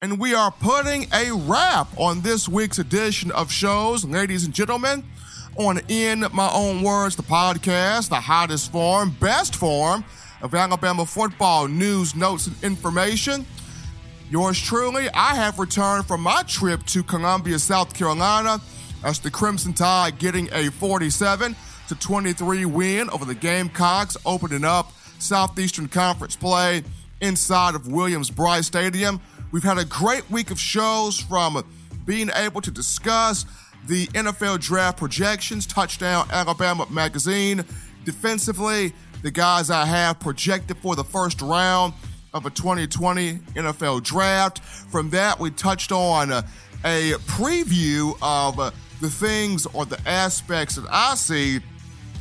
And we are putting a wrap on this week's edition of shows, ladies and gentlemen, on In My Own Words, the podcast, the hottest form, best form of Alabama football news, notes, and information. Yours truly, I have returned from my trip to Columbia, South Carolina, as the Crimson Tide getting a 47 to 23 win over the Gamecocks, opening up Southeastern Conference play inside of Williams-Brice Stadium. We've had a great week of shows from being able to discuss the NFL draft projections, Touchdown Alabama Magazine. Defensively, the guys I have projected for the first round of a 2020 NFL draft. From that, we touched on a, preview of the things or the aspects that I see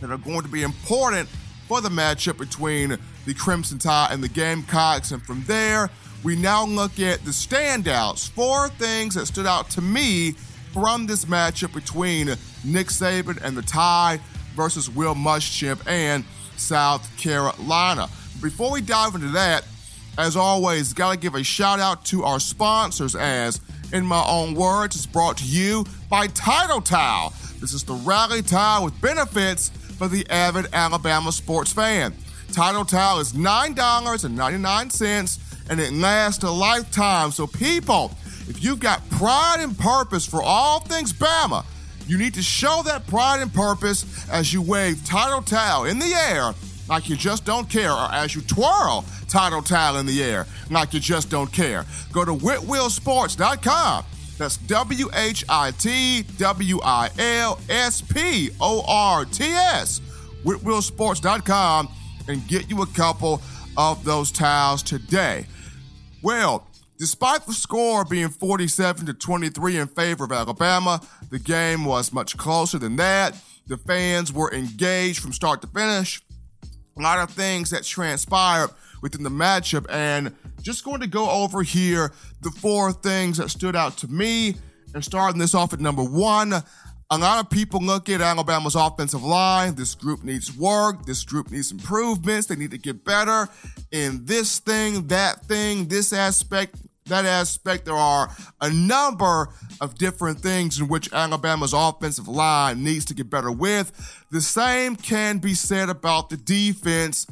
that are going to be important for the matchup between the Crimson Tide and the Gamecocks. And from there, we now look at the standouts, four things that stood out to me from this matchup between Nick Saban and the Tide versus Will Muschamp and South Carolina. Before we dive into that, as always, got to give a shout out to our sponsors as in my own words, it's brought to you by Tidal Towel. This is the rally towel with benefits for the avid Alabama sports fan. Tidal Towel is $9.99 and it lasts a lifetime. So, people, if you've got pride and purpose for all things Bama, you need to show that pride and purpose as you wave Tidal Towel in the air like you just don't care, or as you twirl Tidal Towel in the air like you just don't care. Go to WhitWillSports.com. That's W H I T W I L S P O R T S. WhitWillSports.com and get you a couple of those towels today. Well, despite the score being 47 to 23 in favor of Alabama, the game was much closer than that. The fans were engaged from start to finish. A lot of things that transpired within the matchup, and just going to go over here the four things that stood out to me. And starting this off at number one, a lot of people look at Alabama's offensive line. This group needs work. This group needs improvements. They need to get better in this thing, that thing, this aspect, that aspect. There are a number of different things in which Alabama's offensive line needs to get better with. The same can be said about the defense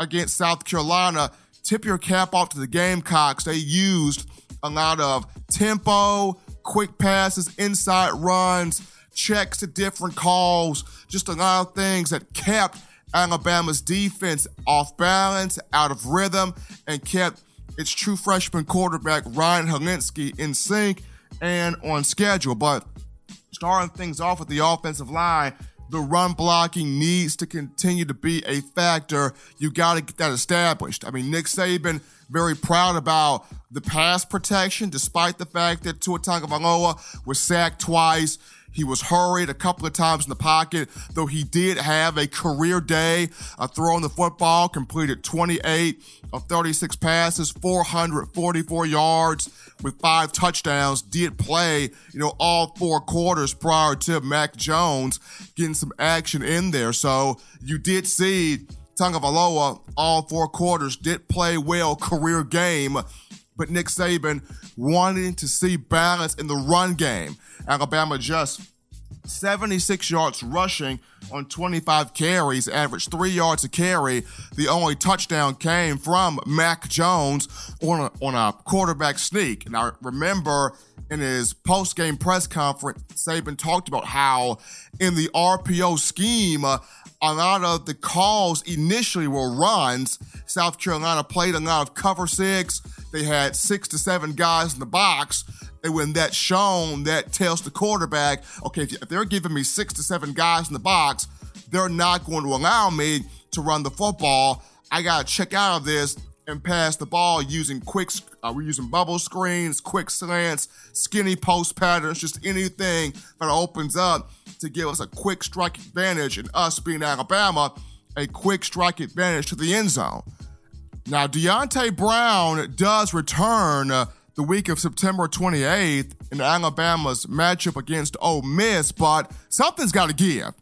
against South Carolina. Tip your cap off to the Gamecocks. They used a lot of tempo, quick passes, inside runs checks to different calls, just a lot of things that kept Alabama's defense off balance, out of rhythm, and kept its true freshman quarterback Ryan Hilinski in sync and on schedule. But starting things off with the offensive line, the run blocking needs to continue to be a factor. You got to get that established. I mean, Nick Saban very proud about the pass protection, despite the fact that Tua Tagovailoa was sacked twice. He was hurried a couple of times in the pocket, though he did have a career day uh, throwing the football, completed 28 of 36 passes, 444 yards with five touchdowns, did play, you know, all four quarters prior to Mac Jones getting some action in there. So you did see Tagovailoa all four quarters did play well, career game, but Nick Saban wanting to see balance in the run game. Alabama just 76 yards rushing on 25 carries, averaged three yards a carry. The only touchdown came from Mac Jones on a, on a quarterback sneak. And I remember in his post game press conference, Saban talked about how in the RPO scheme, uh, a lot of the calls initially were runs. South Carolina played a lot of cover six. They had six to seven guys in the box. And when that's shown, that tells the quarterback, okay, if they're giving me six to seven guys in the box, they're not going to allow me to run the football. I got to check out of this and pass the ball using quick, uh, we're using bubble screens, quick slants, skinny post patterns, just anything that opens up to give us a quick strike advantage, and us being Alabama, a quick strike advantage to the end zone. Now, Deonte Brown does return uh, the week of September 28th in Alabama's matchup against Ole Miss, but something's got to give.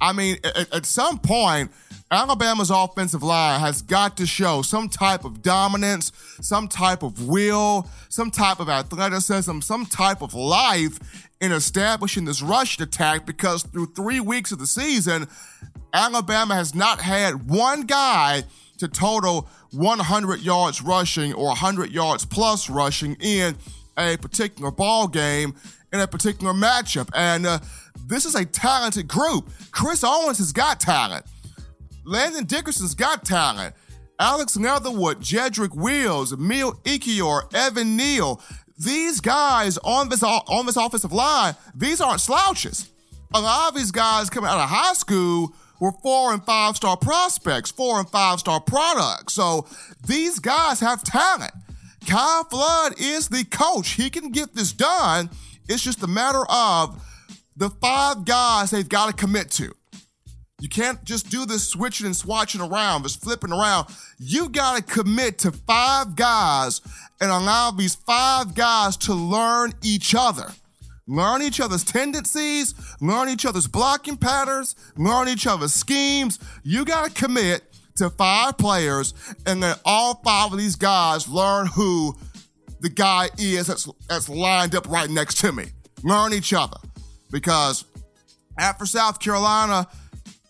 I mean, at, at some point, Alabama's offensive line has got to show some type of dominance, some type of will, some type of athleticism, some type of life in establishing this rush attack because through three weeks of the season, Alabama has not had one guy to total 100 yards rushing or 100 yards plus rushing in a particular ball game in a particular matchup. And uh, this is a talented group. Chris Owens has got talent. Landon Dickerson's got talent. Alex Leatherwood, Jedrick Wills, Emil Ekiyor, Evan Neal. These guys on this on this offensive line, these aren't slouches. A lot of these guys coming out of high school were four and five star prospects, four and five star products. So these guys have talent. Kyle Flood is the coach. He can get this done. It's just a matter of the five guys they've got to commit to. You can't just do this switching and swatching around, just flipping around. You got to commit to five guys and allow these five guys to learn each other. Learn each other's tendencies, learn each other's blocking patterns, learn each other's schemes. You got to commit to five players and let all five of these guys learn who the guy is that's, that's lined up right next to me. Learn each other. Because after South Carolina,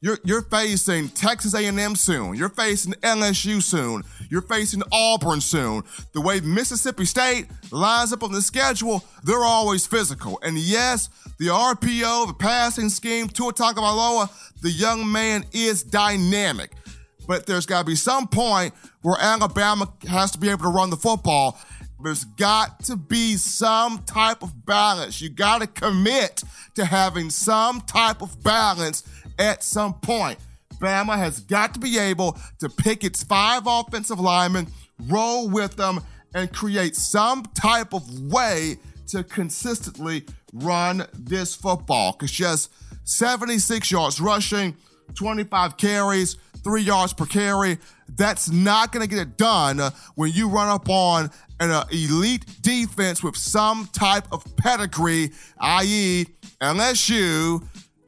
you're, you're facing Texas A&M soon. You're facing LSU soon. You're facing Auburn soon. The way Mississippi State lines up on the schedule, they're always physical. And yes, the RPO, the passing scheme, Tua Tagovailoa, the young man is dynamic. But there's got to be some point where Alabama has to be able to run the football. There's got to be some type of balance. You got to commit to having some type of balance at some point. Bama has got to be able to pick its five offensive linemen, roll with them, and create some type of way to consistently run this football. Because just 76 yards rushing, 25 carries, three yards per carry, that's not going to get it done when you run up on an uh, elite defense with some type of pedigree, i.e., LSU,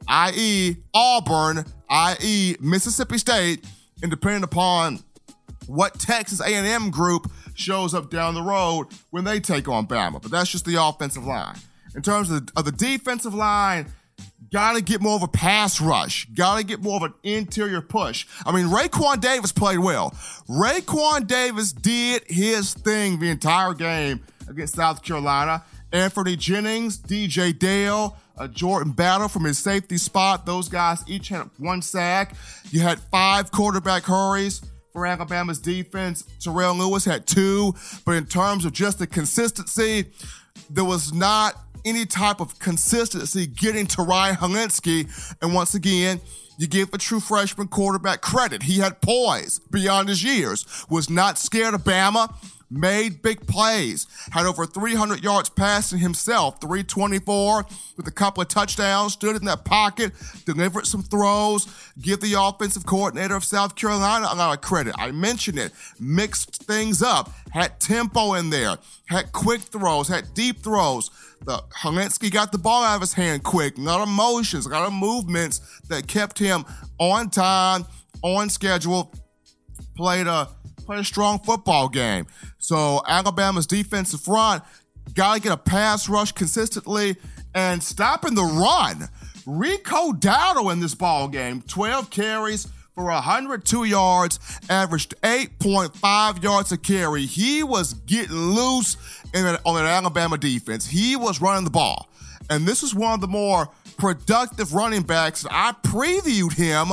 i.e., Auburn, i.e., Mississippi State, and depending upon what Texas A&M group shows up down the road when they take on Bama. But that's just the offensive line. In terms of the, of the defensive line, got to get more of a pass rush. Got to get more of an interior push. I mean, Raekwon Davis played well. Raekwon Davis did his thing the entire game against South Carolina. Anfernee Jennings, DJ Dale, uh, Jordan Battle from his safety spot. Those guys each had one sack. You had five quarterback hurries for Alabama's defense. Terrell Lewis had two. But in terms of just the consistency, there was not any type of consistency getting to Ryan Hilinski. And once again, you give the true freshman quarterback credit. He had poise beyond his years, was not scared of Bama, made big plays, had over 300 yards passing himself, 324 with a couple of touchdowns, stood in that pocket, delivered some throws, give the offensive coordinator of South Carolina a lot of credit. I mentioned it, mixed things up, had tempo in there, had quick throws, had deep throws. The Hilinski got the ball out of his hand quick, a lot of motions, a lot of movements that kept him on time, on schedule, played a play a strong football game. So Alabama's defensive front got to get a pass rush consistently and stopping the run. Rico Dowdle in this ball game, 12 carries for 102 yards, averaged 8.5 yards a carry. He was getting loose in an, on an Alabama defense. He was running the ball. And this is one of the more productive running backs. I previewed him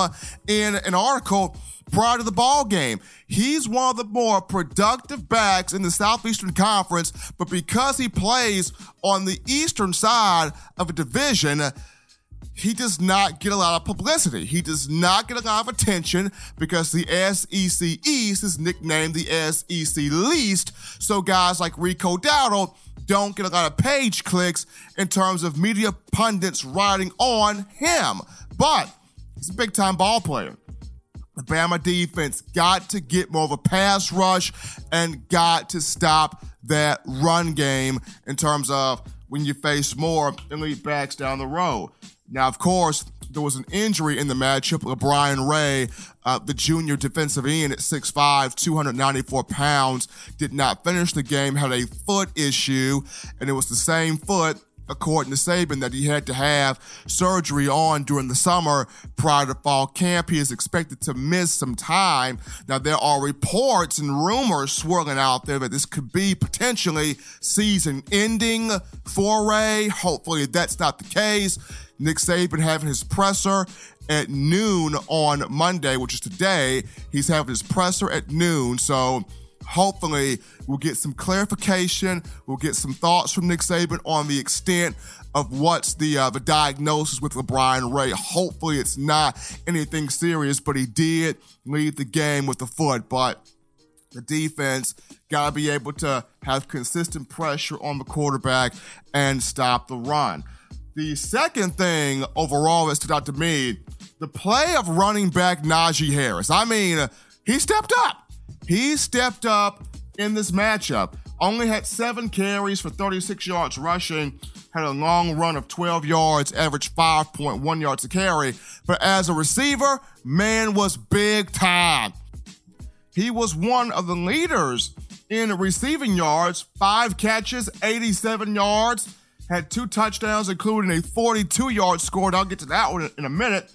in an article prior to the ball game. He's one of the more productive backs in the Southeastern Conference, but because he plays on the eastern side of a division, he does not get a lot of publicity. He does not get a lot of attention because the SEC East is nicknamed the SEC Least. So guys like Rico Dowdle don't get a lot of page clicks in terms of media pundits writing on him. But he's a big time ball player. The Bama defense got to get more of a pass rush and got to stop that run game in terms of when you face more elite backs down the road. Now, of course, there was an injury in the matchup. LaBryan Ray, uh, the junior defensive end at 6'5, 294 pounds, did not finish the game, had a foot issue, and it was the same foot according to Saban, that he had to have surgery on during the summer prior to fall camp. He is expected to miss some time. Now, there are reports and rumors swirling out there that this could be potentially season ending for Ray. Hopefully, that's not the case. Nick Saban having his presser at noon on Monday, which is today. He's having his presser at noon. So, hopefully we'll get some clarification. We'll get some thoughts from Nick Saban on the extent of what's the uh, the diagnosis with LaBryan Ray. Hopefully it's not anything serious, but he did leave the game with the foot. But the defense got to be able to have consistent pressure on the quarterback and stop the run. The second thing overall that stood out to me, the play of running back Najee Harris. I mean, he stepped up. He stepped up in this matchup. Only had seven carries for 36 yards rushing, had a long run of 12 yards, averaged 5.1 yards a carry. But as a receiver, man was big time. He was one of the leaders in receiving yards, five catches, 87 yards, had two touchdowns, including a 42 yard score. I'll get to that one in a minute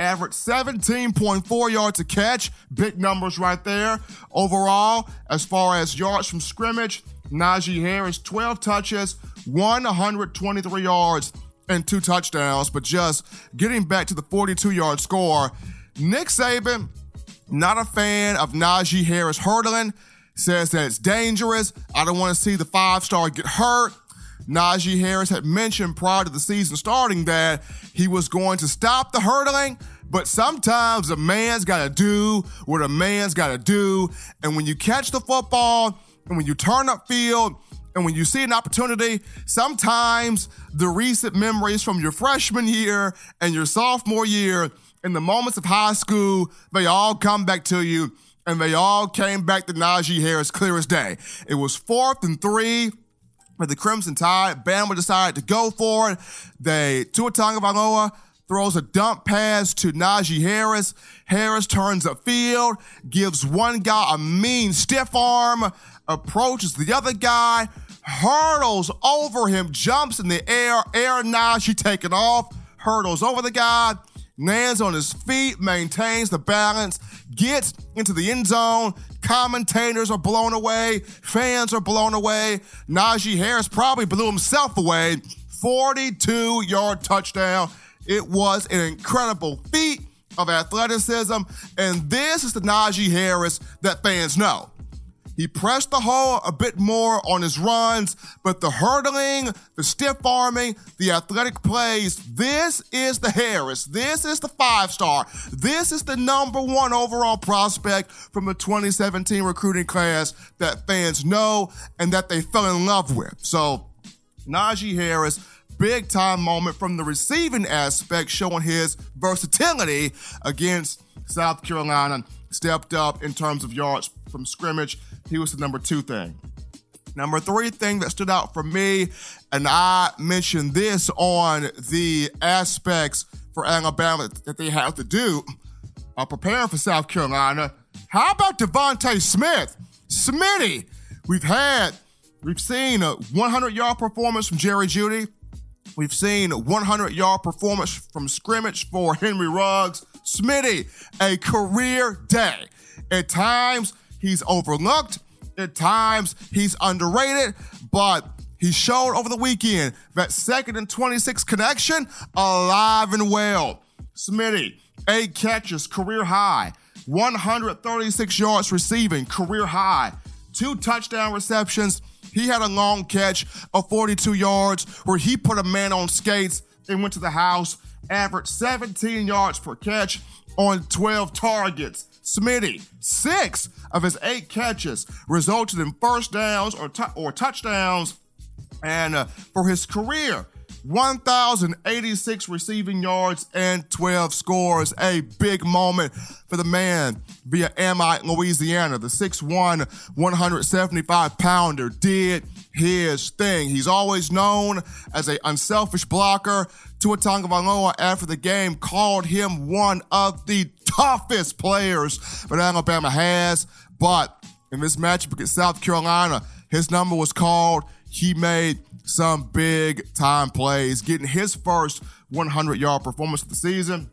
averaged 17.4 yards a catch. Big numbers right there. Overall, as far as yards from scrimmage, Najee Harris, 12 touches, 123 yards, and two touchdowns. But just getting back to the 42 yard score, Nick Saban, not a fan of Najee Harris hurdling, says that it's dangerous. I don't want to see the five star get hurt. Najee Harris had mentioned prior to the season starting that he was going to stop the hurdling, but sometimes a man's got to do what a man's got to do. And when you catch the football and when you turn up field, and when you see an opportunity, sometimes the recent memories from your freshman year and your sophomore year and the moments of high school, they all come back to you and they all came back to Najee Harris clear as day. It was fourth and three the Crimson Tide. Bama decided to go for it. They Tua Tagovailoa throws a dump pass to Najee Harris. Harris turns upfield, gives one guy a mean stiff arm, approaches the other guy, hurdles over him, jumps in the air. Air Najee taking off, hurdles over the guy, lands on his feet, maintains the balance, gets into the end zone. Commentators are blown away, fans are blown away. Najee Harris probably blew himself away. 42 yard touchdown. It was an incredible feat of athleticism, and this is the Najee Harris that fans know. He pressed the hole a bit more on his runs, but the hurdling, the stiff arming, the athletic plays, this is the Harris. This is the five star. This is the number one overall prospect from the 2017 recruiting class that fans know and that they fell in love with. So, Najee Harris, big time moment from the receiving aspect, showing his versatility against South Carolina. Stepped up in terms of yards from scrimmage he was the number two thing. Number three thing that stood out for me, and I mentioned this on the aspects for Alabama that they have to do, uh, preparing for South Carolina. How about DeVonta Smith? Smitty, we've had, we've seen a 100 yard performance from Jerry Jeudy. We've seen a 100 yard performance from scrimmage for Henry Ruggs. Smitty, a career day. At times, He's overlooked. At times, he's underrated, but he showed over the weekend that second and 26 connection alive and well. Smitty, eight catches, career high. 136 yards receiving, career high. Two touchdown receptions. He had a long catch of 42 yards where he put a man on skates and went to the house averaged 17 yards per catch on 12 targets. Smitty, six of his eight catches resulted in first downs or, t- or touchdowns. And uh, for his career, 1,086 receiving yards and 12 scores. A big moment for the man via Amite, Louisiana. The 6'1, 175 pounder did his thing. He's always known as an unselfish blocker. Tua Tagovailoa, after the game, called him one of the toughest players that Alabama has. But in this matchup against South Carolina, his number was called. He made some big time plays, getting his first 100 yard performance of the season.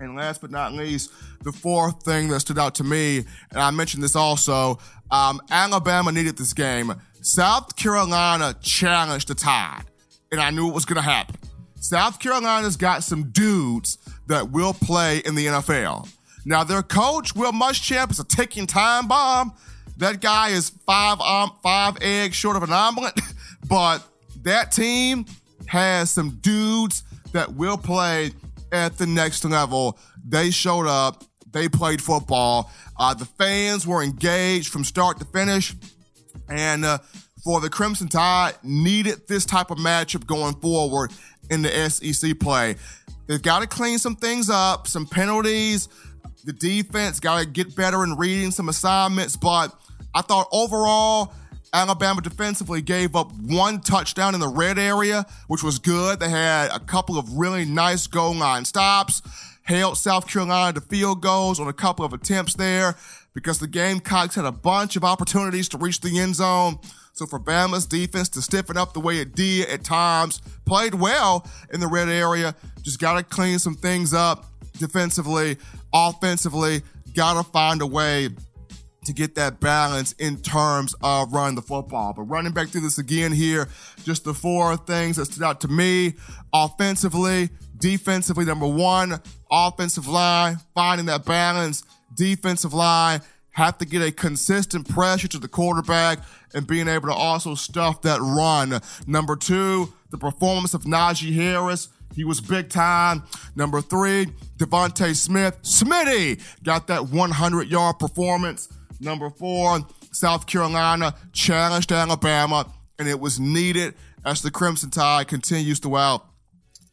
And last but not least, the fourth thing that stood out to me, and I mentioned this also, um, Alabama needed this game. South Carolina challenged the Tide, and I knew it was going to happen. South Carolina's got some dudes that will play in the NFL. Now, their coach, Will Muschamp, is a ticking time bomb. That guy is five um, five eggs short of an omelet, but that team has some dudes that will play at the next level. They showed up. They played football. Uh, the fans were engaged from start to finish. And uh, for the Crimson Tide, needed this type of matchup going forward in the SEC play. They've got to clean some things up, some penalties. The defense got to get better in reading some assignments. But I thought overall, Alabama defensively gave up one touchdown in the red area, which was good. They had a couple of really nice goal line stops, held South Carolina to field goals on a couple of attempts there because the Gamecocks had a bunch of opportunities to reach the end zone. So for Bama's defense to stiffen up the way it did at times, played well in the red area, just got to clean some things up defensively, offensively, got to find a way to get that balance in terms of running the football. But running back through this again here, just the four things that stood out to me offensively, defensively, number one, offensive line, finding that balance, defensive line, have to get a consistent pressure to the quarterback and being able to also stuff that run. Number two, the performance of Najee Harris. He was big time. Number three, DeVonta Smith. Smitty got that 100 yard performance. Number four, South Carolina challenged Alabama, and it was needed as the Crimson Tide continues throughout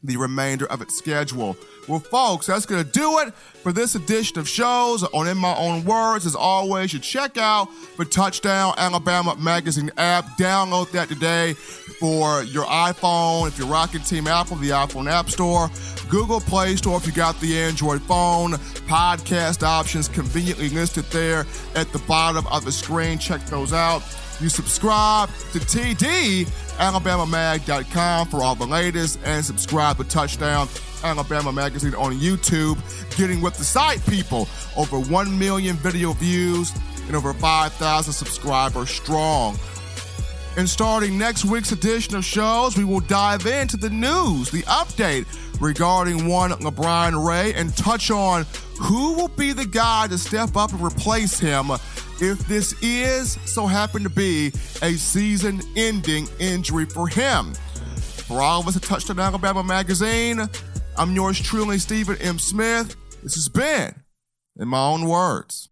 the remainder of its schedule. Well, folks, that's going to do it for this edition of shows on In My Own Words. As always, you check out the Touchdown Alabama Magazine app. Download that today for your iPhone. If you're rocking Team Apple, the iPhone App Store. Google Play Store if you got the Android phone. Podcast options conveniently listed there at the bottom of the screen. Check those out. You subscribe to TD, AlabamaMag.com for all the latest, and subscribe to Touchdown Alabama Magazine on YouTube. Getting with the site, people. Over 1 million video views and over 5,000 subscribers strong. And starting next week's edition of shows, we will dive into the news, the update regarding one LaBryan Ray, and touch on who will be the guy to step up and replace him if this is so happen to be a season ending injury for him. For all of us at Touchdown Alabama Magazine, I'm yours truly, Stephen M. Smith. This has been, in my own words,